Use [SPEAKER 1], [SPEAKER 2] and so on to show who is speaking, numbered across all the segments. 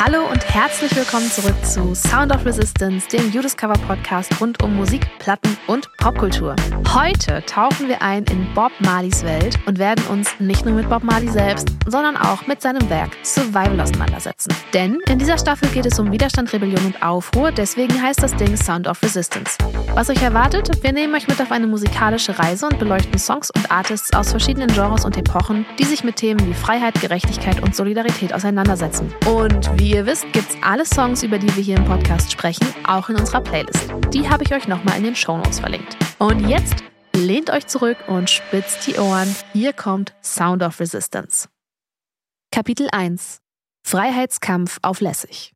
[SPEAKER 1] Hallo und herzlich willkommen zurück zu Sound of Resistance, dem Judiscover Podcast rund um Musik, Platten und Popkultur. Heute tauchen wir ein in Bob Marleys Welt und werden uns nicht nur mit Bob Marley selbst, sondern auch mit seinem Werk Survival auseinandersetzen. Denn in dieser Staffel geht es um Widerstand, Rebellion und Aufruhr, deswegen heißt das Ding Sound of Resistance. Was euch erwartet? Wir nehmen euch mit auf eine musikalische Reise und beleuchten Songs und Artists aus verschiedenen Genres und Epochen, die sich mit Themen wie Freiheit, Gerechtigkeit und Solidarität auseinandersetzen. Und wie ihr wisst, gibt's alle Songs, über die wir hier im Podcast sprechen, auch in unserer Playlist. Die habe ich euch nochmal in den Shownotes verlinkt. Und jetzt lehnt euch zurück und spitzt die Ohren. Hier kommt Sound of Resistance. Kapitel 1 Freiheitskampf auf lässig.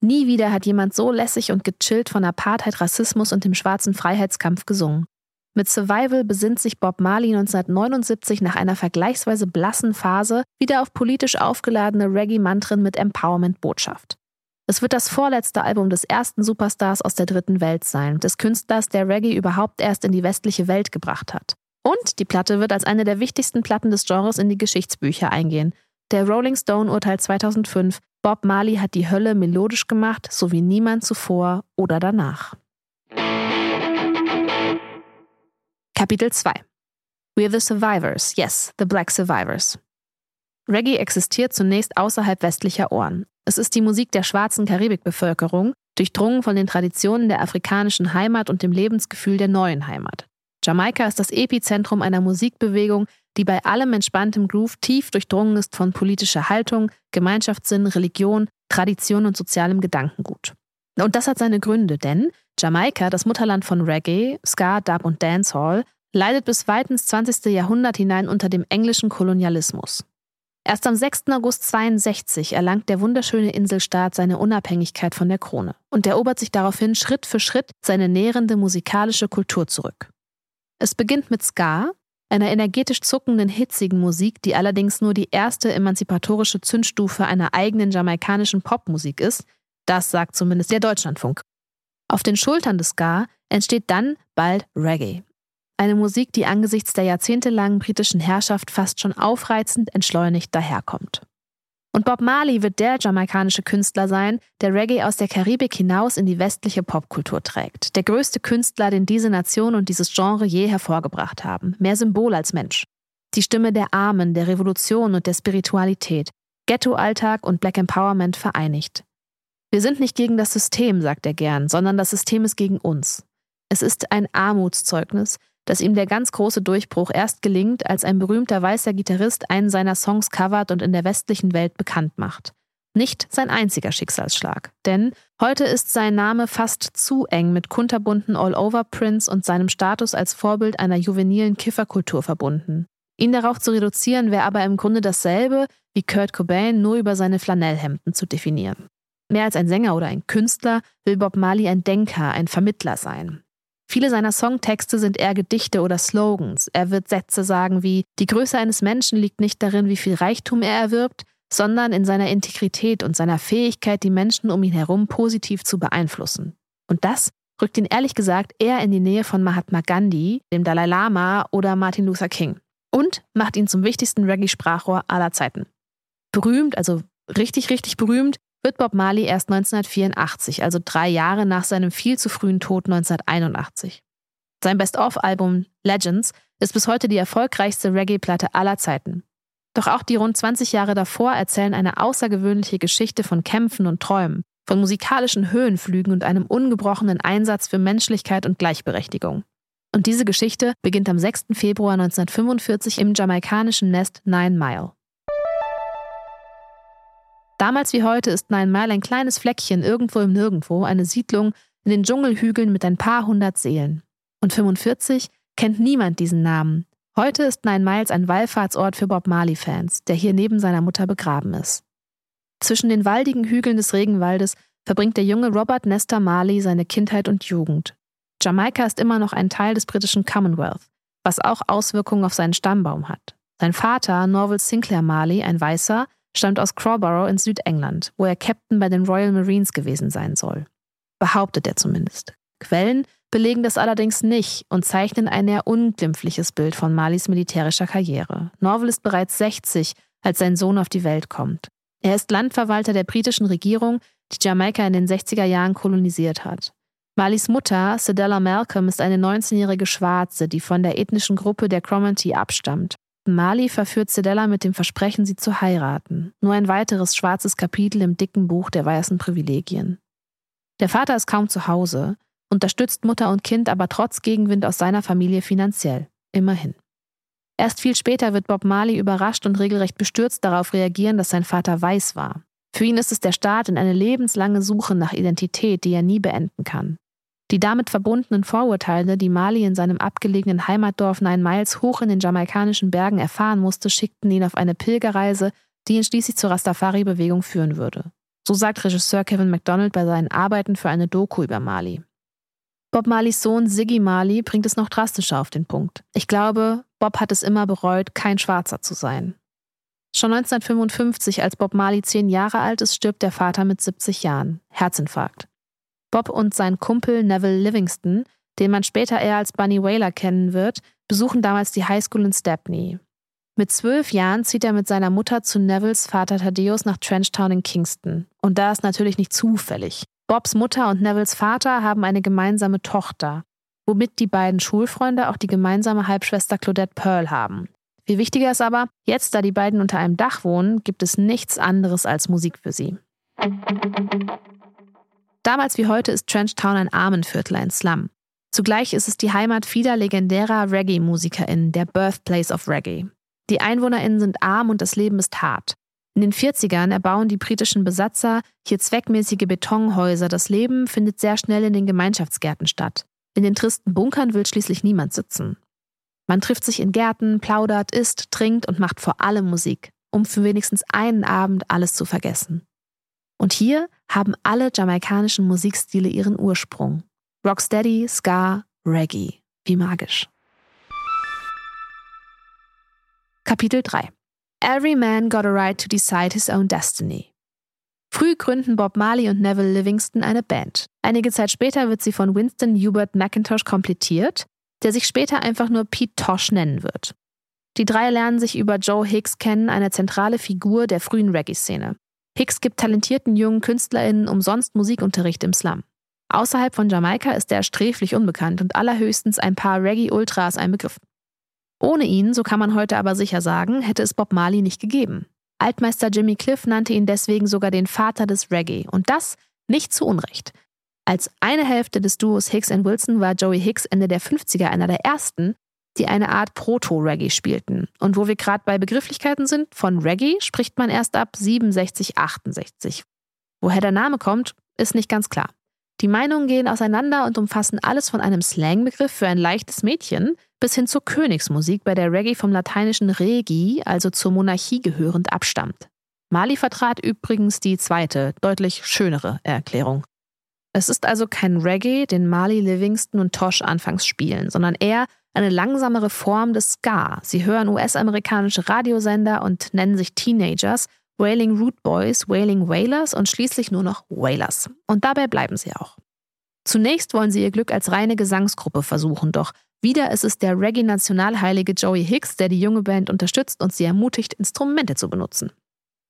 [SPEAKER 1] Nie wieder hat jemand so lässig und gechillt von Apartheid, Rassismus und dem schwarzen Freiheitskampf gesungen. Mit Survival besinnt sich Bob Marley 1979 nach einer vergleichsweise blassen Phase wieder auf politisch aufgeladene Reggae-Mantren mit Empowerment-Botschaft. Es wird das vorletzte Album des ersten Superstars aus der dritten Welt sein, des Künstlers, der Reggae überhaupt erst in die westliche Welt gebracht hat. Und die Platte wird als eine der wichtigsten Platten des Genres in die Geschichtsbücher eingehen. Der Rolling Stone urteilt 2005, Bob Marley hat die Hölle melodisch gemacht, so wie niemand zuvor oder danach. Kapitel 2 We're the Survivors, yes, the Black Survivors. Reggae existiert zunächst außerhalb westlicher Ohren. Es ist die Musik der schwarzen Karibikbevölkerung, durchdrungen von den Traditionen der afrikanischen Heimat und dem Lebensgefühl der neuen Heimat. Jamaika ist das Epizentrum einer Musikbewegung, die bei allem entspanntem Groove tief durchdrungen ist von politischer Haltung, Gemeinschaftssinn, Religion, Tradition und sozialem Gedankengut. Und das hat seine Gründe, denn Jamaika, das Mutterland von Reggae, Ska, Dub und Dancehall, leidet bis weit ins 20. Jahrhundert hinein unter dem englischen Kolonialismus. Erst am 6. August 62 erlangt der wunderschöne Inselstaat seine Unabhängigkeit von der Krone und erobert sich daraufhin Schritt für Schritt seine nährende musikalische Kultur zurück. Es beginnt mit Ska, einer energetisch zuckenden, hitzigen Musik, die allerdings nur die erste emanzipatorische Zündstufe einer eigenen jamaikanischen Popmusik ist, das sagt zumindest der Deutschlandfunk. Auf den Schultern des Ska entsteht dann bald Reggae. Eine Musik, die angesichts der jahrzehntelangen britischen Herrschaft fast schon aufreizend entschleunigt daherkommt. Und Bob Marley wird der jamaikanische Künstler sein, der Reggae aus der Karibik hinaus in die westliche Popkultur trägt. Der größte Künstler, den diese Nation und dieses Genre je hervorgebracht haben. Mehr Symbol als Mensch. Die Stimme der Armen, der Revolution und der Spiritualität. Ghetto-Alltag und Black Empowerment vereinigt. Wir sind nicht gegen das System, sagt er gern, sondern das System ist gegen uns. Es ist ein Armutszeugnis, dass ihm der ganz große Durchbruch erst gelingt, als ein berühmter weißer Gitarrist einen seiner Songs covert und in der westlichen Welt bekannt macht. Nicht sein einziger Schicksalsschlag, denn heute ist sein Name fast zu eng mit kunterbunten All-Over-Prints und seinem Status als Vorbild einer juvenilen Kifferkultur verbunden. Ihn darauf zu reduzieren, wäre aber im Grunde dasselbe, wie Kurt Cobain nur über seine Flanellhemden zu definieren. Mehr als ein Sänger oder ein Künstler will Bob Marley ein Denker, ein Vermittler sein. Viele seiner Songtexte sind eher Gedichte oder Slogans. Er wird Sätze sagen wie Die Größe eines Menschen liegt nicht darin, wie viel Reichtum er erwirbt, sondern in seiner Integrität und seiner Fähigkeit, die Menschen um ihn herum positiv zu beeinflussen. Und das rückt ihn ehrlich gesagt eher in die Nähe von Mahatma Gandhi, dem Dalai Lama oder Martin Luther King. Und macht ihn zum wichtigsten Reggae-Sprachrohr aller Zeiten. Berühmt, also richtig, richtig berühmt, wird Bob Marley erst 1984, also drei Jahre nach seinem viel zu frühen Tod 1981. Sein Best-of-Album Legends ist bis heute die erfolgreichste Reggae-Platte aller Zeiten. Doch auch die rund 20 Jahre davor erzählen eine außergewöhnliche Geschichte von Kämpfen und Träumen, von musikalischen Höhenflügen und einem ungebrochenen Einsatz für Menschlichkeit und Gleichberechtigung. Und diese Geschichte beginnt am 6. Februar 1945 im jamaikanischen Nest Nine Mile. Damals wie heute ist Nine Mile ein kleines Fleckchen irgendwo im Nirgendwo, eine Siedlung in den Dschungelhügeln mit ein paar hundert Seelen. Und 45 kennt niemand diesen Namen. Heute ist Nine Miles ein Wallfahrtsort für Bob Marley-Fans, der hier neben seiner Mutter begraben ist. Zwischen den waldigen Hügeln des Regenwaldes verbringt der junge Robert Nestor Marley seine Kindheit und Jugend. Jamaika ist immer noch ein Teil des britischen Commonwealth, was auch Auswirkungen auf seinen Stammbaum hat. Sein Vater, Norval Sinclair Marley, ein Weißer, stammt aus Crowborough in Südengland, wo er Captain bei den Royal Marines gewesen sein soll. Behauptet er zumindest. Quellen belegen das allerdings nicht und zeichnen ein eher unglimpfliches Bild von Marleys militärischer Karriere. Norval ist bereits 60, als sein Sohn auf die Welt kommt. Er ist Landverwalter der britischen Regierung, die Jamaika in den 60er Jahren kolonisiert hat. Marleys Mutter, Cedella Malcolm, ist eine 19-jährige Schwarze, die von der ethnischen Gruppe der Cromarty abstammt. Marley verführt Cedella mit dem Versprechen, sie zu heiraten. Nur ein weiteres schwarzes Kapitel im dicken Buch der weißen Privilegien. Der Vater ist kaum zu Hause, unterstützt Mutter und Kind aber trotz Gegenwind aus seiner Familie finanziell. Immerhin. Erst viel später wird Bob Marley überrascht und regelrecht bestürzt darauf reagieren, dass sein Vater weiß war. Für ihn ist es der Start in eine lebenslange Suche nach Identität, die er nie beenden kann. Die damit verbundenen Vorurteile, die Marley in seinem abgelegenen Heimatdorf Nine Miles hoch in den jamaikanischen Bergen erfahren musste, schickten ihn auf eine Pilgerreise, die ihn schließlich zur Rastafari-Bewegung führen würde. So sagt Regisseur Kevin MacDonald bei seinen Arbeiten für eine Doku über Marley. Bob Marleys Sohn Siggy Marley bringt es noch drastischer auf den Punkt. Ich glaube, Bob hat es immer bereut, kein Schwarzer zu sein. Schon 1955, als Bob Marley zehn Jahre alt ist, stirbt der Vater mit 70 Jahren. Herzinfarkt. Bob und sein Kumpel Neville Livingston, den man später eher als Bunny Whaler kennen wird, besuchen damals die Highschool in Stepney. Mit zwölf Jahren zieht er mit seiner Mutter zu Nevilles Vater Thaddeus nach Trenchtown in Kingston. Und da ist natürlich nicht zufällig. Bobs Mutter und Nevilles Vater haben eine gemeinsame Tochter, womit die beiden Schulfreunde auch die gemeinsame Halbschwester Claudette Pearl haben. Viel wichtiger ist aber, jetzt da die beiden unter einem Dach wohnen, gibt es nichts anderes als Musik für sie. Damals wie heute ist Trenchtown ein Armenviertel, ein Slum. Zugleich ist es die Heimat vieler legendärer Reggae-MusikerInnen, der Birthplace of Reggae. Die EinwohnerInnen sind arm und das Leben ist hart. In den 40ern erbauen die britischen Besatzer hier zweckmäßige Betonhäuser. Das Leben findet sehr schnell in den Gemeinschaftsgärten statt. In den tristen Bunkern will schließlich niemand sitzen. Man trifft sich in Gärten, plaudert, isst, trinkt und macht vor allem Musik, um für wenigstens einen Abend alles zu vergessen. Und hier haben alle jamaikanischen Musikstile ihren Ursprung. Rocksteady, Ska, Reggae. Wie magisch. Kapitel 3 Every man got a right to decide his own destiny. Früh gründen Bob Marley und Neville Livingston eine Band. Einige Zeit später wird sie von Winston Hubert McIntosh komplettiert, der sich später einfach nur Pete Tosh nennen wird. Die drei lernen sich über Joe Hicks kennen, eine zentrale Figur der frühen Reggae-Szene. Hicks gibt talentierten jungen KünstlerInnen umsonst Musikunterricht im Slum. Außerhalb von Jamaika ist er sträflich unbekannt und allerhöchstens ein paar Reggae-Ultras ein Begriff. Ohne ihn, so kann man heute aber sicher sagen, hätte es Bob Marley nicht gegeben. Altmeister Jimmy Cliff nannte ihn deswegen sogar den Vater des Reggae. Und das nicht zu Unrecht. Als eine Hälfte des Duos Hicks Wilson war Joey Hicks Ende der 50er einer der ersten, die eine Art Proto-Reggae spielten. Und wo wir gerade bei Begrifflichkeiten sind, von Reggae spricht man erst ab 67, 68. Woher der Name kommt, ist nicht ganz klar. Die Meinungen gehen auseinander und umfassen alles von einem Slangbegriff für ein leichtes Mädchen bis hin zur Königsmusik, bei der Reggae vom lateinischen Regi, also zur Monarchie gehörend, abstammt. Mali vertrat übrigens die zweite, deutlich schönere Erklärung. Es ist also kein Reggae, den Mali, Livingston und Tosh anfangs spielen, sondern eher eine langsamere Form des Ska. Sie hören US-amerikanische Radiosender und nennen sich Teenagers, Wailing Root Boys, Wailing Wailers und schließlich nur noch Wailers. Und dabei bleiben sie auch. Zunächst wollen sie ihr Glück als reine Gesangsgruppe versuchen, doch wieder ist es der Reggae-Nationalheilige Joey Hicks, der die junge Band unterstützt und sie ermutigt, Instrumente zu benutzen.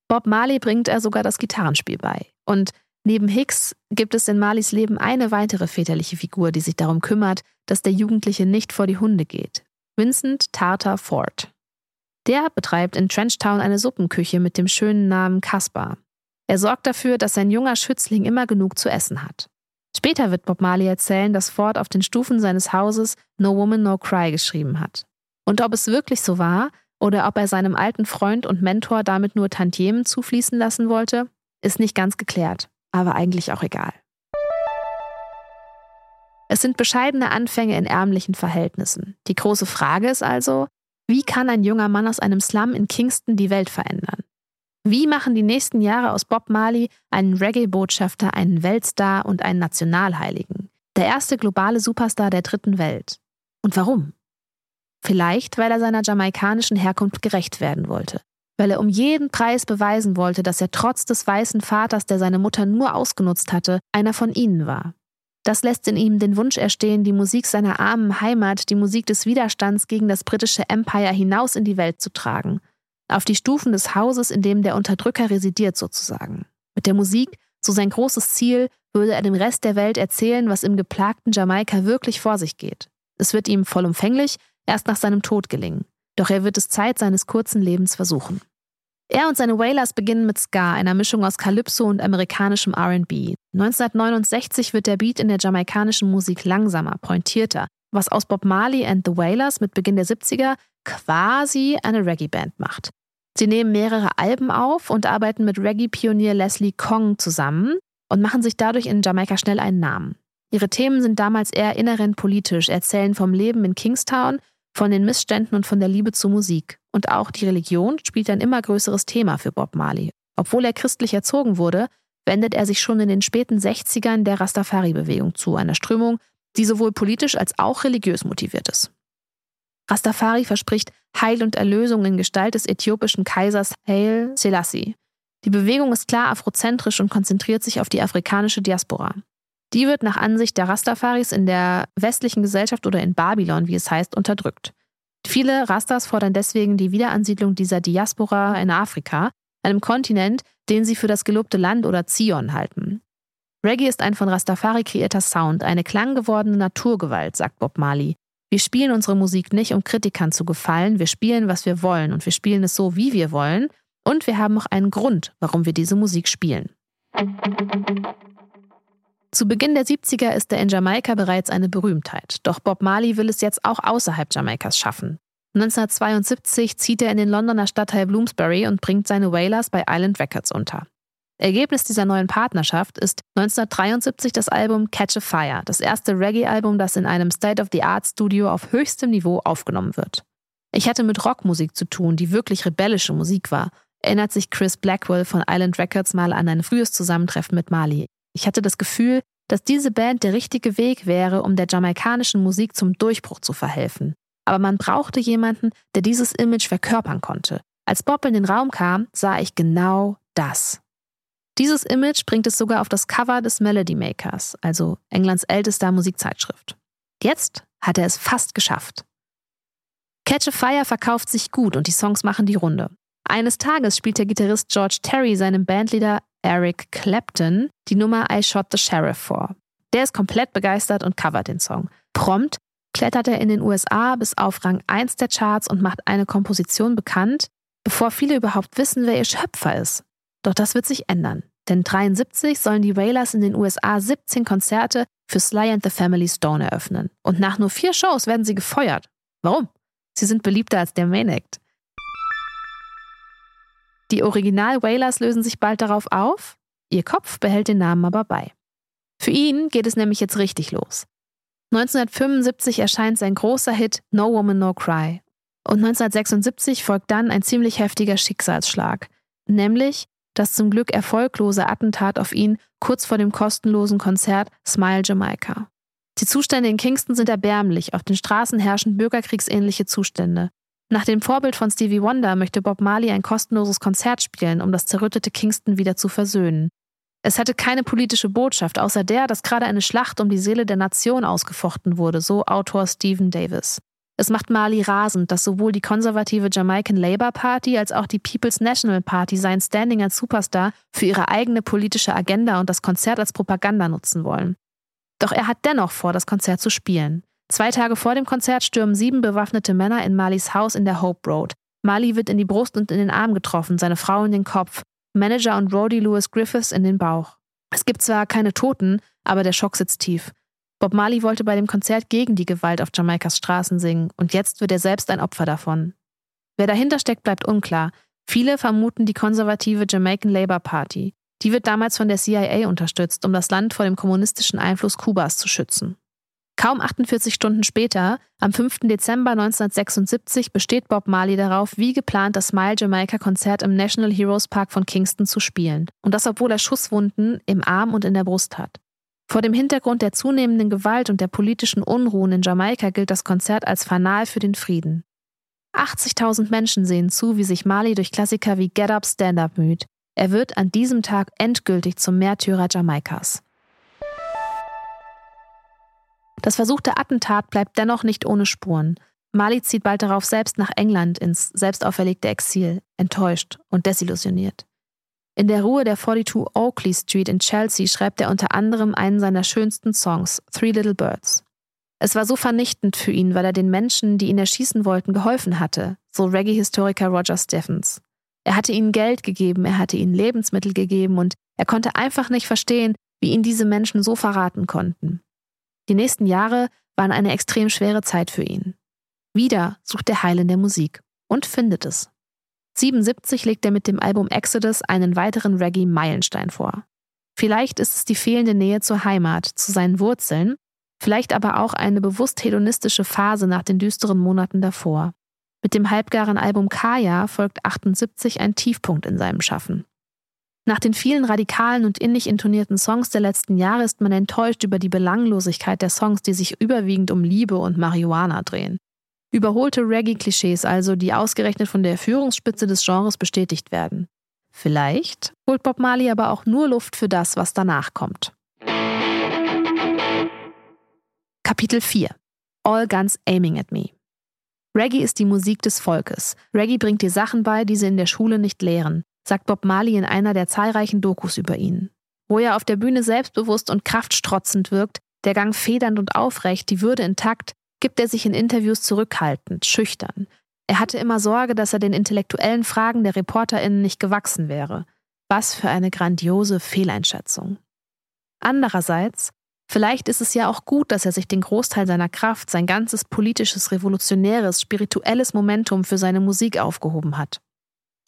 [SPEAKER 1] Bob Marley bringt er sogar das Gitarrenspiel bei. Und neben Hicks gibt es in Marleys Leben eine weitere väterliche Figur, die sich darum kümmert, dass der Jugendliche nicht vor die Hunde geht. Vincent Tartar Ford. Der betreibt in Trenchtown eine Suppenküche mit dem schönen Namen Kaspar. Er sorgt dafür, dass sein junger Schützling immer genug zu essen hat. Später wird Bob Marley erzählen, dass Ford auf den Stufen seines Hauses No Woman, No Cry geschrieben hat. Und ob es wirklich so war oder ob er seinem alten Freund und Mentor damit nur Tantiemen zufließen lassen wollte, ist nicht ganz geklärt, aber eigentlich auch egal. Es sind bescheidene Anfänge in ärmlichen Verhältnissen. Die große Frage ist also, Wie kann ein junger Mann aus einem Slum in Kingston die Welt verändern? Wie machen die nächsten Jahre aus Bob Marley einen Reggae-Botschafter, einen Weltstar und einen Nationalheiligen? Der erste globale Superstar der dritten Welt. Und warum? Vielleicht, weil er seiner jamaikanischen Herkunft gerecht werden wollte. Weil er um jeden Preis beweisen wollte, dass er trotz des weißen Vaters, der seine Mutter nur ausgenutzt hatte, einer von ihnen war. Das lässt in ihm den Wunsch erstehen, die Musik seiner armen Heimat, die Musik des Widerstands gegen das britische Empire hinaus in die Welt zu tragen auf die Stufen des Hauses, in dem der Unterdrücker residiert sozusagen. Mit der Musik, so sein großes Ziel, würde er dem Rest der Welt erzählen, was im geplagten Jamaika wirklich vor sich geht. Es wird ihm vollumfänglich erst nach seinem Tod gelingen. Doch er wird es Zeit seines kurzen Lebens versuchen. Er und seine Wailers beginnen mit Ska, einer Mischung aus Calypso und amerikanischem RB. 1969 wird der Beat in der jamaikanischen Musik langsamer, pointierter, was aus Bob Marley and the Wailers mit Beginn der 70er quasi eine Reggae-Band macht. Sie nehmen mehrere Alben auf und arbeiten mit Reggae-Pionier Leslie Kong zusammen und machen sich dadurch in Jamaika schnell einen Namen. Ihre Themen sind damals eher innerend politisch, erzählen vom Leben in Kingstown, von den Missständen und von der Liebe zur Musik. Und auch die Religion spielt ein immer größeres Thema für Bob Marley. Obwohl er christlich erzogen wurde, wendet er sich schon in den späten 60ern der Rastafari-Bewegung zu, einer Strömung, die sowohl politisch als auch religiös motiviert ist. Rastafari verspricht Heil und Erlösung in Gestalt des äthiopischen Kaisers Haile Selassie. Die Bewegung ist klar afrozentrisch und konzentriert sich auf die afrikanische Diaspora. Die wird nach Ansicht der Rastafaris in der westlichen Gesellschaft oder in Babylon, wie es heißt, unterdrückt. Viele Rastas fordern deswegen die Wiederansiedlung dieser Diaspora in Afrika, einem Kontinent, den sie für das gelobte Land oder Zion halten. Reggae ist ein von Rastafari kreierter Sound, eine klanggewordene Naturgewalt, sagt Bob Marley, wir spielen unsere Musik nicht, um Kritikern zu gefallen. Wir spielen, was wir wollen und wir spielen es so, wie wir wollen. Und wir haben auch einen Grund, warum wir diese Musik spielen. Zu Beginn der 70er ist er in Jamaika bereits eine Berühmtheit. Doch Bob Marley will es jetzt auch außerhalb Jamaikas schaffen. 1972 zieht er in den Londoner Stadtteil Bloomsbury und bringt seine Wailers bei Island Records unter. Ergebnis dieser neuen Partnerschaft ist 1973 das Album Catch a Fire, das erste Reggae-Album, das in einem State-of-the-Art-Studio auf höchstem Niveau aufgenommen wird. Ich hatte mit Rockmusik zu tun, die wirklich rebellische Musik war, erinnert sich Chris Blackwell von Island Records mal an ein frühes Zusammentreffen mit Mali. Ich hatte das Gefühl, dass diese Band der richtige Weg wäre, um der jamaikanischen Musik zum Durchbruch zu verhelfen. Aber man brauchte jemanden, der dieses Image verkörpern konnte. Als Bob in den Raum kam, sah ich genau das. Dieses Image bringt es sogar auf das Cover des Melody Makers, also Englands ältester Musikzeitschrift. Jetzt hat er es fast geschafft. Catch a Fire verkauft sich gut und die Songs machen die Runde. Eines Tages spielt der Gitarrist George Terry seinem Bandleader Eric Clapton die Nummer I Shot the Sheriff vor. Der ist komplett begeistert und covert den Song. Prompt klettert er in den USA bis auf Rang 1 der Charts und macht eine Komposition bekannt, bevor viele überhaupt wissen, wer ihr Schöpfer ist. Doch das wird sich ändern. Denn 73 sollen die Wailers in den USA 17 Konzerte für Sly and the Family Stone eröffnen. Und nach nur vier Shows werden sie gefeuert. Warum? Sie sind beliebter als der Main Act. Die Original Wailers lösen sich bald darauf auf. Ihr Kopf behält den Namen aber bei. Für ihn geht es nämlich jetzt richtig los. 1975 erscheint sein großer Hit No Woman No Cry. Und 1976 folgt dann ein ziemlich heftiger Schicksalsschlag, nämlich das zum Glück erfolglose Attentat auf ihn kurz vor dem kostenlosen Konzert Smile Jamaica. Die Zustände in Kingston sind erbärmlich, auf den Straßen herrschen bürgerkriegsähnliche Zustände. Nach dem Vorbild von Stevie Wonder möchte Bob Marley ein kostenloses Konzert spielen, um das zerrüttete Kingston wieder zu versöhnen. Es hatte keine politische Botschaft, außer der, dass gerade eine Schlacht um die Seele der Nation ausgefochten wurde, so Autor Stephen Davis. Es macht Mali rasend, dass sowohl die konservative Jamaican Labour Party als auch die People's National Party sein Standing als Superstar für ihre eigene politische Agenda und das Konzert als Propaganda nutzen wollen. Doch er hat dennoch vor, das Konzert zu spielen. Zwei Tage vor dem Konzert stürmen sieben bewaffnete Männer in Malis Haus in der Hope Road. Mali wird in die Brust und in den Arm getroffen, seine Frau in den Kopf, Manager und Roadie Lewis Griffiths in den Bauch. Es gibt zwar keine Toten, aber der Schock sitzt tief. Bob Marley wollte bei dem Konzert gegen die Gewalt auf Jamaikas Straßen singen und jetzt wird er selbst ein Opfer davon. Wer dahinter steckt, bleibt unklar. Viele vermuten die konservative Jamaican Labour Party. Die wird damals von der CIA unterstützt, um das Land vor dem kommunistischen Einfluss Kubas zu schützen. Kaum 48 Stunden später, am 5. Dezember 1976, besteht Bob Marley darauf, wie geplant das Smile Jamaica Konzert im National Heroes Park von Kingston zu spielen. Und das, obwohl er Schusswunden im Arm und in der Brust hat. Vor dem Hintergrund der zunehmenden Gewalt und der politischen Unruhen in Jamaika gilt das Konzert als Fanal für den Frieden. 80.000 Menschen sehen zu, wie sich Marley durch Klassiker wie Get Up, Stand Up müht. Er wird an diesem Tag endgültig zum Märtyrer Jamaikas. Das versuchte Attentat bleibt dennoch nicht ohne Spuren. Mali zieht bald darauf selbst nach England ins selbst auferlegte Exil, enttäuscht und desillusioniert. In der Ruhe der 42 Oakley Street in Chelsea schreibt er unter anderem einen seiner schönsten Songs, Three Little Birds. Es war so vernichtend für ihn, weil er den Menschen, die ihn erschießen wollten, geholfen hatte, so Reggae-Historiker Roger Steffens. Er hatte ihnen Geld gegeben, er hatte ihnen Lebensmittel gegeben und er konnte einfach nicht verstehen, wie ihn diese Menschen so verraten konnten. Die nächsten Jahre waren eine extrem schwere Zeit für ihn. Wieder sucht er Heil in der Musik und findet es. 77 legt er mit dem Album Exodus einen weiteren Reggae-Meilenstein vor. Vielleicht ist es die fehlende Nähe zur Heimat, zu seinen Wurzeln, vielleicht aber auch eine bewusst hedonistische Phase nach den düsteren Monaten davor. Mit dem halbgaren Album Kaya folgt 78 ein Tiefpunkt in seinem Schaffen. Nach den vielen radikalen und innig intonierten Songs der letzten Jahre ist man enttäuscht über die Belanglosigkeit der Songs, die sich überwiegend um Liebe und Marihuana drehen. Überholte Reggae-Klischees also, die ausgerechnet von der Führungsspitze des Genres bestätigt werden. Vielleicht holt Bob Marley aber auch nur Luft für das, was danach kommt. Kapitel 4 All Guns Aiming at Me Reggae ist die Musik des Volkes. Reggae bringt dir Sachen bei, die sie in der Schule nicht lehren sagt Bob Marley in einer der zahlreichen Dokus über ihn. Wo er auf der Bühne selbstbewusst und kraftstrotzend wirkt, der Gang federnd und aufrecht, die Würde intakt, gibt er sich in Interviews zurückhaltend, schüchtern. Er hatte immer Sorge, dass er den intellektuellen Fragen der ReporterInnen nicht gewachsen wäre. Was für eine grandiose Fehleinschätzung. Andererseits, vielleicht ist es ja auch gut, dass er sich den Großteil seiner Kraft, sein ganzes politisches, revolutionäres, spirituelles Momentum für seine Musik aufgehoben hat.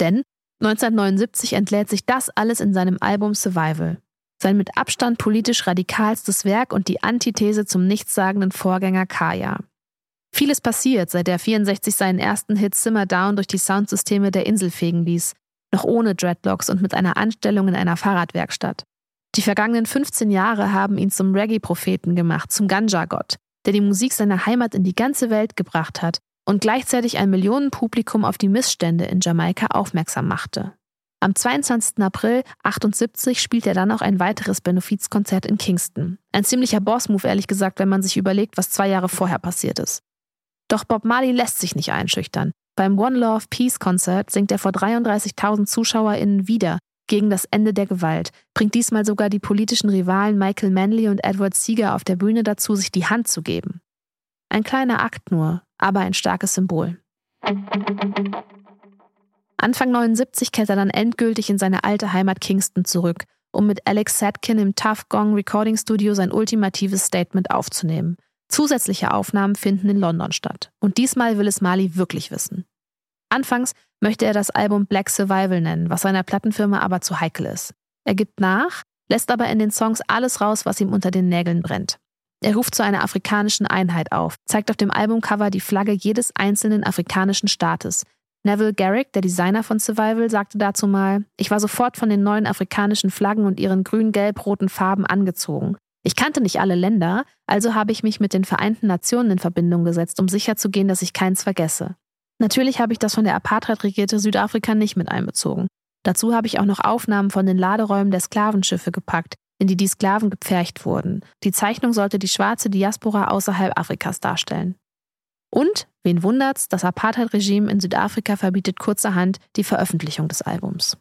[SPEAKER 1] Denn 1979 entlädt sich das alles in seinem Album Survival. Sein mit Abstand politisch radikalstes Werk und die Antithese zum nichtssagenden Vorgänger Kaya. Vieles passiert, seit er 64 seinen ersten Hit Simmer Down durch die Soundsysteme der Insel fegen ließ, noch ohne Dreadlocks und mit einer Anstellung in einer Fahrradwerkstatt. Die vergangenen 15 Jahre haben ihn zum Reggae-Propheten gemacht, zum Ganja-Gott, der die Musik seiner Heimat in die ganze Welt gebracht hat und gleichzeitig ein Millionenpublikum auf die Missstände in Jamaika aufmerksam machte. Am 22. April 78 spielt er dann auch ein weiteres Benefizkonzert in Kingston. Ein ziemlicher Boss-Move, ehrlich gesagt, wenn man sich überlegt, was zwei Jahre vorher passiert ist. Doch Bob Marley lässt sich nicht einschüchtern. Beim One Love Peace Konzert singt er vor 33.000 ZuschauerInnen wieder gegen das Ende der Gewalt, bringt diesmal sogar die politischen Rivalen Michael Manley und Edward Seeger auf der Bühne dazu, sich die Hand zu geben. Ein kleiner Akt nur, aber ein starkes Symbol. Anfang 79 kehrt er dann endgültig in seine alte Heimat Kingston zurück, um mit Alex Sadkin im Tough Gong Recording Studio sein ultimatives Statement aufzunehmen. Zusätzliche Aufnahmen finden in London statt. Und diesmal will es Mali wirklich wissen. Anfangs möchte er das Album Black Survival nennen, was seiner Plattenfirma aber zu heikel ist. Er gibt nach, lässt aber in den Songs alles raus, was ihm unter den Nägeln brennt. Er ruft zu einer afrikanischen Einheit auf, zeigt auf dem Albumcover die Flagge jedes einzelnen afrikanischen Staates. Neville Garrick, der Designer von Survival, sagte dazu mal, ich war sofort von den neuen afrikanischen Flaggen und ihren grün-gelb-roten Farben angezogen. Ich kannte nicht alle Länder, also habe ich mich mit den Vereinten Nationen in Verbindung gesetzt, um sicherzugehen, dass ich keins vergesse. Natürlich habe ich das von der Apartheid regierte Südafrika nicht mit einbezogen. Dazu habe ich auch noch Aufnahmen von den Laderäumen der Sklavenschiffe gepackt, in die die Sklaven gepfercht wurden. Die Zeichnung sollte die schwarze Diaspora außerhalb Afrikas darstellen. Und, wen wundert's, das Apartheid-Regime in Südafrika verbietet kurzerhand die Veröffentlichung des Albums.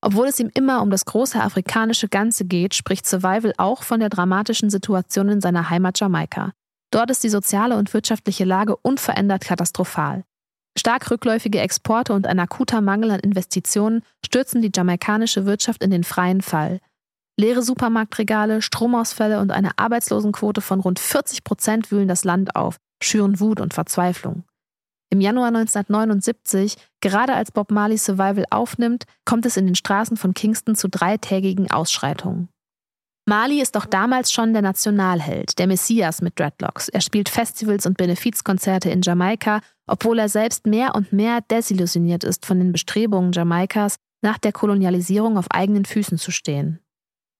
[SPEAKER 1] Obwohl es ihm immer um das große afrikanische Ganze geht, spricht Survival auch von der dramatischen Situation in seiner Heimat Jamaika. Dort ist die soziale und wirtschaftliche Lage unverändert katastrophal. Stark rückläufige Exporte und ein akuter Mangel an Investitionen stürzen die jamaikanische Wirtschaft in den freien Fall. Leere Supermarktregale, Stromausfälle und eine Arbeitslosenquote von rund 40 Prozent wühlen das Land auf, schüren Wut und Verzweiflung. Im Januar 1979, gerade als Bob Marley Survival aufnimmt, kommt es in den Straßen von Kingston zu dreitägigen Ausschreitungen. Marley ist auch damals schon der Nationalheld, der Messias mit Dreadlocks. Er spielt Festivals und Benefizkonzerte in Jamaika, obwohl er selbst mehr und mehr desillusioniert ist von den Bestrebungen Jamaikas, nach der Kolonialisierung auf eigenen Füßen zu stehen.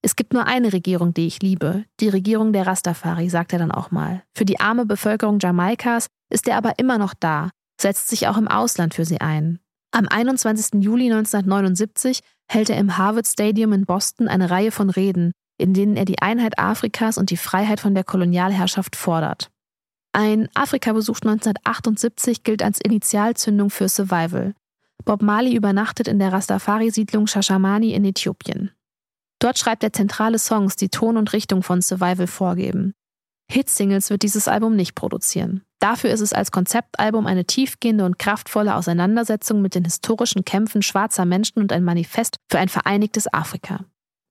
[SPEAKER 1] Es gibt nur eine Regierung, die ich liebe, die Regierung der Rastafari, sagt er dann auch mal. Für die arme Bevölkerung Jamaikas ist er aber immer noch da, setzt sich auch im Ausland für sie ein. Am 21. Juli 1979 hält er im Harvard Stadium in Boston eine Reihe von Reden, in denen er die Einheit Afrikas und die Freiheit von der Kolonialherrschaft fordert. Ein Afrika-Besuch 1978 gilt als Initialzündung für Survival. Bob Marley übernachtet in der Rastafari-Siedlung Shashamani in Äthiopien. Dort schreibt er zentrale Songs, die Ton und Richtung von Survival vorgeben. Hitsingles wird dieses Album nicht produzieren. Dafür ist es als Konzeptalbum eine tiefgehende und kraftvolle Auseinandersetzung mit den historischen Kämpfen schwarzer Menschen und ein Manifest für ein vereinigtes Afrika.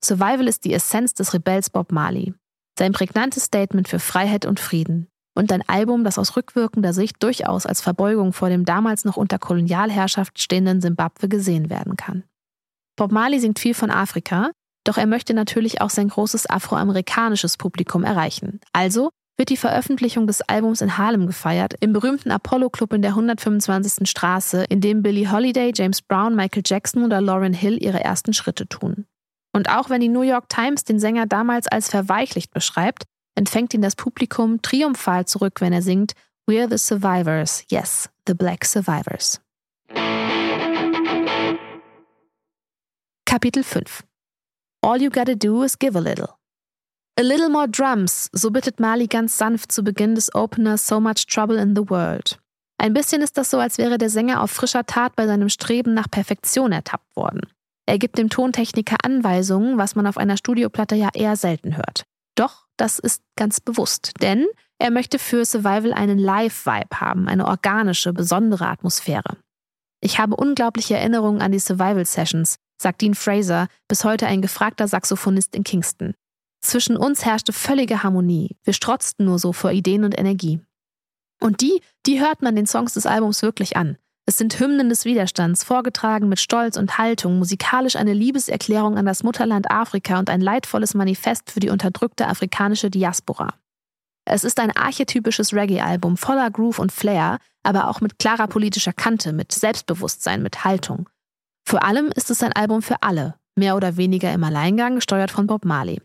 [SPEAKER 1] Survival ist die Essenz des Rebells Bob Marley. Sein prägnantes Statement für Freiheit und Frieden. Und ein Album, das aus rückwirkender Sicht durchaus als Verbeugung vor dem damals noch unter Kolonialherrschaft stehenden Simbabwe gesehen werden kann. Bob Marley singt viel von Afrika, doch er möchte natürlich auch sein großes afroamerikanisches Publikum erreichen. Also wird die Veröffentlichung des Albums in Harlem gefeiert, im berühmten Apollo Club in der 125. Straße, in dem Billie Holiday, James Brown, Michael Jackson oder Lauryn Hill ihre ersten Schritte tun. Und auch wenn die New York Times den Sänger damals als verweichlicht beschreibt, empfängt ihn das Publikum triumphal zurück, wenn er singt We're the Survivors, yes, the Black Survivors. Kapitel 5 All you gotta do is give a little. A little more drums, so bittet Marley ganz sanft zu Beginn des Openers So Much Trouble in the World. Ein bisschen ist das so, als wäre der Sänger auf frischer Tat bei seinem Streben nach Perfektion ertappt worden. Er gibt dem Tontechniker Anweisungen, was man auf einer Studioplatte ja eher selten hört. Doch das ist ganz bewusst, denn er möchte für Survival einen Live-Vibe haben, eine organische, besondere Atmosphäre. Ich habe unglaubliche Erinnerungen an die Survival-Sessions, sagt Dean Fraser, bis heute ein gefragter Saxophonist in Kingston. Zwischen uns herrschte völlige Harmonie. Wir strotzten nur so vor Ideen und Energie. Und die, die hört man den Songs des Albums wirklich an. Es sind Hymnen des Widerstands, vorgetragen mit Stolz und Haltung, musikalisch eine Liebeserklärung an das Mutterland Afrika und ein leidvolles Manifest für die unterdrückte afrikanische Diaspora. Es ist ein archetypisches Reggae-Album voller Groove und Flair, aber auch mit klarer politischer Kante, mit Selbstbewusstsein, mit Haltung. Vor allem ist es ein Album für alle, mehr oder weniger im Alleingang, gesteuert von Bob Marley.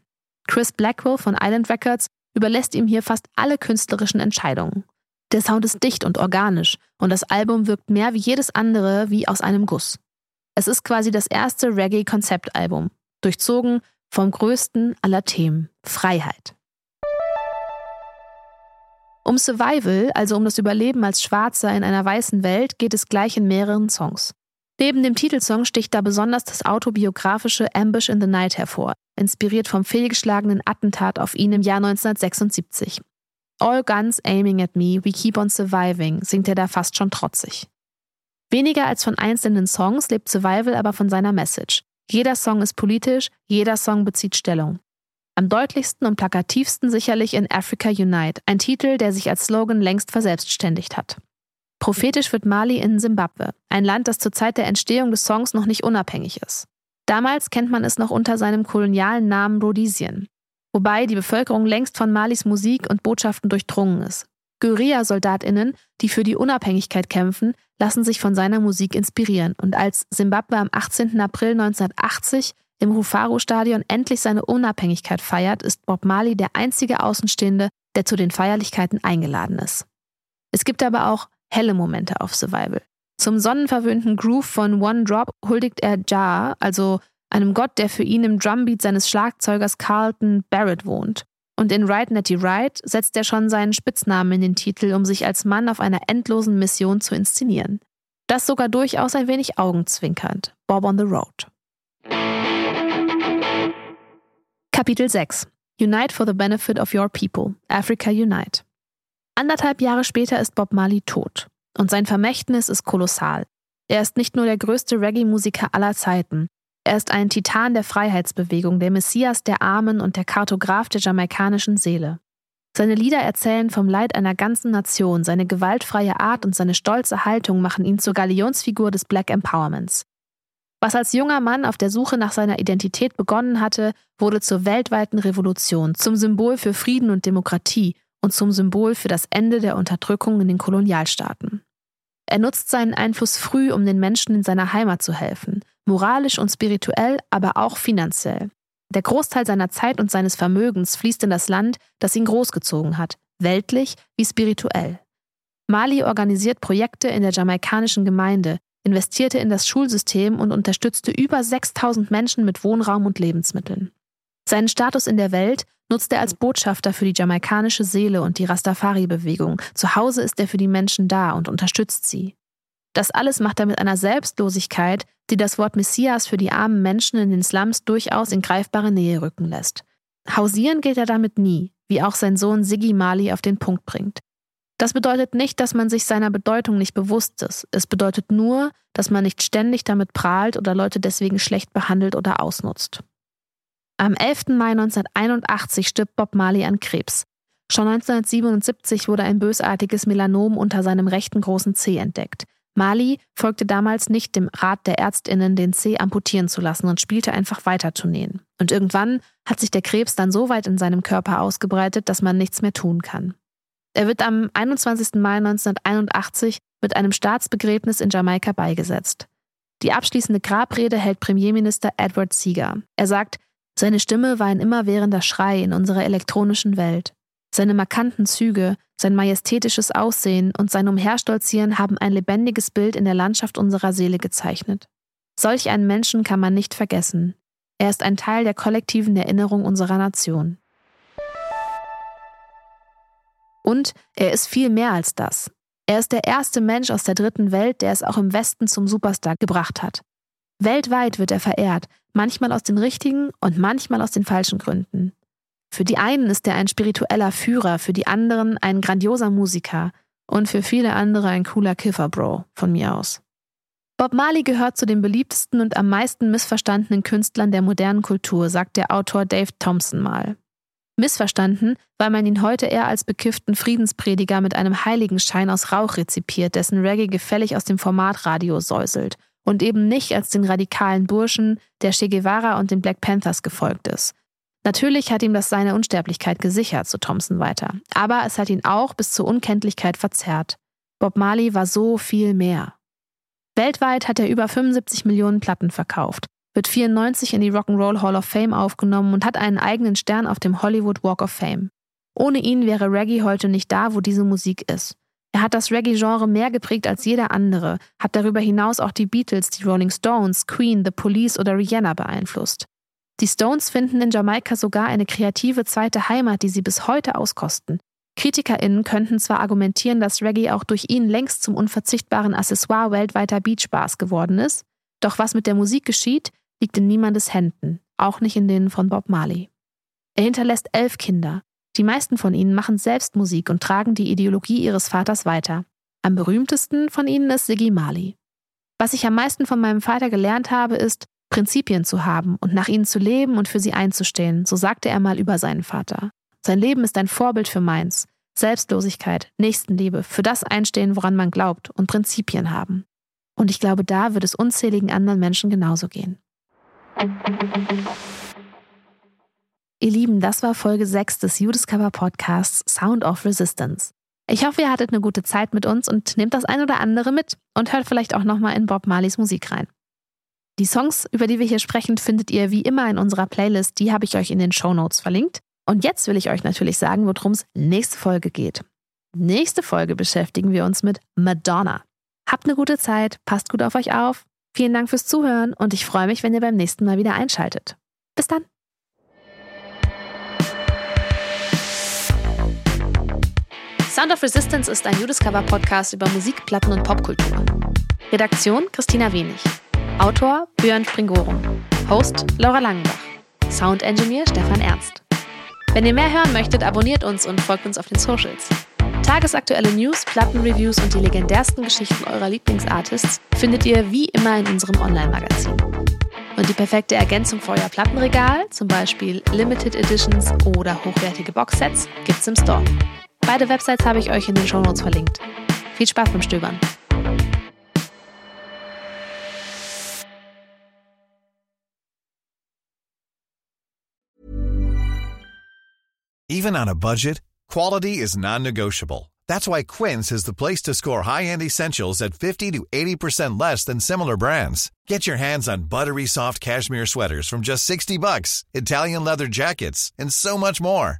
[SPEAKER 1] Chris Blackwell von Island Records überlässt ihm hier fast alle künstlerischen Entscheidungen. Der Sound ist dicht und organisch und das Album wirkt mehr wie jedes andere wie aus einem Guss. Es ist quasi das erste Reggae-Konzeptalbum, durchzogen vom größten aller Themen, Freiheit. Um Survival, also um das Überleben als Schwarzer in einer weißen Welt, geht es gleich in mehreren Songs. Neben dem Titelsong sticht da besonders das autobiografische Ambush in the Night hervor, inspiriert vom fehlgeschlagenen Attentat auf ihn im Jahr 1976. All guns aiming at me, we keep on surviving, singt er da fast schon trotzig. Weniger als von einzelnen Songs lebt Survival aber von seiner Message. Jeder Song ist politisch, jeder Song bezieht Stellung. Am deutlichsten und plakativsten sicherlich in Africa Unite, ein Titel, der sich als Slogan längst verselbstständigt hat. Prophetisch wird Mali in Simbabwe, ein Land, das zur Zeit der Entstehung des Songs noch nicht unabhängig ist. Damals kennt man es noch unter seinem kolonialen Namen Rhodesien wobei die Bevölkerung längst von Malis Musik und Botschaften durchdrungen ist. Guerilla-SoldatInnen, die für die Unabhängigkeit kämpfen, lassen sich von seiner Musik inspirieren. Und als Simbabwe am 18. April 1980 im Rufaro-Stadion endlich seine Unabhängigkeit feiert, ist Bob Marley der einzige Außenstehende, der zu den Feierlichkeiten eingeladen ist. Es gibt aber auch helle Momente auf Survival. Zum sonnenverwöhnten Groove von One Drop huldigt er Jah, also einem Gott, der für ihn im Drumbeat seines Schlagzeugers Carlton Barrett wohnt. Und in Ride Netty Ride setzt er schon seinen Spitznamen in den Titel, um sich als Mann auf einer endlosen Mission zu inszenieren. Das sogar durchaus ein wenig augenzwinkernd. Bob on the Road. Kapitel 6 Unite for the Benefit of Your People. Africa Unite. Anderthalb Jahre später ist Bob Marley tot. Und sein Vermächtnis ist kolossal. Er ist nicht nur der größte Reggae-Musiker aller Zeiten. Er ist ein Titan der Freiheitsbewegung, der Messias der Armen und der Kartograf der jamaikanischen Seele. Seine Lieder erzählen vom Leid einer ganzen Nation, seine gewaltfreie Art und seine stolze Haltung machen ihn zur Galionsfigur des Black Empowerments. Was als junger Mann auf der Suche nach seiner Identität begonnen hatte, wurde zur weltweiten Revolution, zum Symbol für Frieden und Demokratie und zum Symbol für das Ende der Unterdrückung in den Kolonialstaaten. Er nutzt seinen Einfluss früh, um den Menschen in seiner Heimat zu helfen, moralisch und spirituell, aber auch finanziell. Der Großteil seiner Zeit und seines Vermögens fließt in das Land, das ihn großgezogen hat, weltlich wie spirituell. Mali organisiert Projekte in der jamaikanischen Gemeinde, investierte in das Schulsystem und unterstützte über 6000 Menschen mit Wohnraum und Lebensmitteln. Seinen Status in der Welt nutzt er als Botschafter für die jamaikanische Seele und die Rastafari-Bewegung. Zu Hause ist er für die Menschen da und unterstützt sie. Das alles macht er mit einer Selbstlosigkeit, die das Wort Messias für die armen Menschen in den Slums durchaus in greifbare Nähe rücken lässt. Hausieren geht er damit nie, wie auch sein Sohn Siggi Mali auf den Punkt bringt. Das bedeutet nicht, dass man sich seiner Bedeutung nicht bewusst ist. Es bedeutet nur, dass man nicht ständig damit prahlt oder Leute deswegen schlecht behandelt oder ausnutzt. Am 11. Mai 1981 stirbt Bob Marley an Krebs. Schon 1977 wurde ein bösartiges Melanom unter seinem rechten großen Zeh entdeckt. Marley folgte damals nicht dem Rat der Ärztinnen, den Zeh amputieren zu lassen und spielte einfach weiter zu nähen. Und irgendwann hat sich der Krebs dann so weit in seinem Körper ausgebreitet, dass man nichts mehr tun kann. Er wird am 21. Mai 1981 mit einem Staatsbegräbnis in Jamaika beigesetzt. Die abschließende Grabrede hält Premierminister Edward Seeger. Er sagt, seine Stimme war ein immerwährender Schrei in unserer elektronischen Welt. Seine markanten Züge, sein majestätisches Aussehen und sein Umherstolzieren haben ein lebendiges Bild in der Landschaft unserer Seele gezeichnet. Solch einen Menschen kann man nicht vergessen. Er ist ein Teil der kollektiven Erinnerung unserer Nation. Und er ist viel mehr als das. Er ist der erste Mensch aus der dritten Welt, der es auch im Westen zum Superstar gebracht hat. Weltweit wird er verehrt, manchmal aus den richtigen und manchmal aus den falschen Gründen. Für die einen ist er ein spiritueller Führer, für die anderen ein grandioser Musiker und für viele andere ein cooler Kifferbro, von mir aus. Bob Marley gehört zu den beliebtesten und am meisten missverstandenen Künstlern der modernen Kultur, sagt der Autor Dave Thompson mal. Missverstanden, weil man ihn heute eher als bekifften Friedensprediger mit einem Heiligenschein aus Rauch rezipiert, dessen Reggae gefällig aus dem Formatradio säuselt und eben nicht als den radikalen Burschen, der Che Guevara und den Black Panthers gefolgt ist. Natürlich hat ihm das seine Unsterblichkeit gesichert, so Thompson weiter, aber es hat ihn auch bis zur Unkenntlichkeit verzerrt. Bob Marley war so viel mehr. Weltweit hat er über 75 Millionen Platten verkauft wird 94 in die Rock'n'Roll Hall of Fame aufgenommen und hat einen eigenen Stern auf dem Hollywood Walk of Fame. Ohne ihn wäre Reggae heute nicht da, wo diese Musik ist. Er hat das Reggae-Genre mehr geprägt als jeder andere, hat darüber hinaus auch die Beatles, die Rolling Stones, Queen, The Police oder Rihanna beeinflusst. Die Stones finden in Jamaika sogar eine kreative zweite Heimat, die sie bis heute auskosten. KritikerInnen könnten zwar argumentieren, dass Reggae auch durch ihn längst zum unverzichtbaren Accessoire weltweiter Beachbars geworden ist, doch was mit der Musik geschieht, liegt in niemandes Händen, auch nicht in denen von Bob Marley. Er hinterlässt elf Kinder. Die meisten von ihnen machen selbst Musik und tragen die Ideologie ihres Vaters weiter. Am berühmtesten von ihnen ist Siggy Marley. Was ich am meisten von meinem Vater gelernt habe, ist, Prinzipien zu haben und nach ihnen zu leben und für sie einzustehen, so sagte er mal über seinen Vater. Sein Leben ist ein Vorbild für meins. Selbstlosigkeit, Nächstenliebe, für das einstehen, woran man glaubt und Prinzipien haben. Und ich glaube, da wird es unzähligen anderen Menschen genauso gehen. Ihr Lieben, das war Folge 6 des Judiscover Podcasts Sound of Resistance. Ich hoffe, ihr hattet eine gute Zeit mit uns und nehmt das ein oder andere mit und hört vielleicht auch nochmal in Bob Marleys Musik rein. Die Songs, über die wir hier sprechen, findet ihr wie immer in unserer Playlist. Die habe ich euch in den Show Notes verlinkt. Und jetzt will ich euch natürlich sagen, worum es nächste Folge geht. Nächste Folge beschäftigen wir uns mit Madonna. Habt eine gute Zeit, passt gut auf euch auf Vielen Dank fürs Zuhören und ich freue mich, wenn ihr beim nächsten Mal wieder einschaltet. Bis dann. Sound of Resistance ist ein Judiscover-Podcast über Musik, Platten und Popkultur. Redaktion Christina Wenig. Autor Björn Springorum. Host Laura Langenbach. Sound Engineer Stefan Ernst. Wenn ihr mehr hören möchtet, abonniert uns und folgt uns auf den Socials. Tagesaktuelle News, Plattenreviews und die legendärsten Geschichten eurer Lieblingsartists findet ihr wie immer in unserem Online-Magazin. Und die perfekte Ergänzung für euer Plattenregal, zum Beispiel Limited Editions oder hochwertige Boxsets, gibt's im Store. Beide Websites habe ich euch in den Shownotes verlinkt. Viel Spaß beim Stöbern.
[SPEAKER 2] Even on a budget, quality is non-negotiable. That's why Quince is the place to score high-end essentials at 50 to 80% less than similar brands. Get your hands on buttery soft cashmere sweaters from just 60 bucks, Italian leather jackets, and so much more.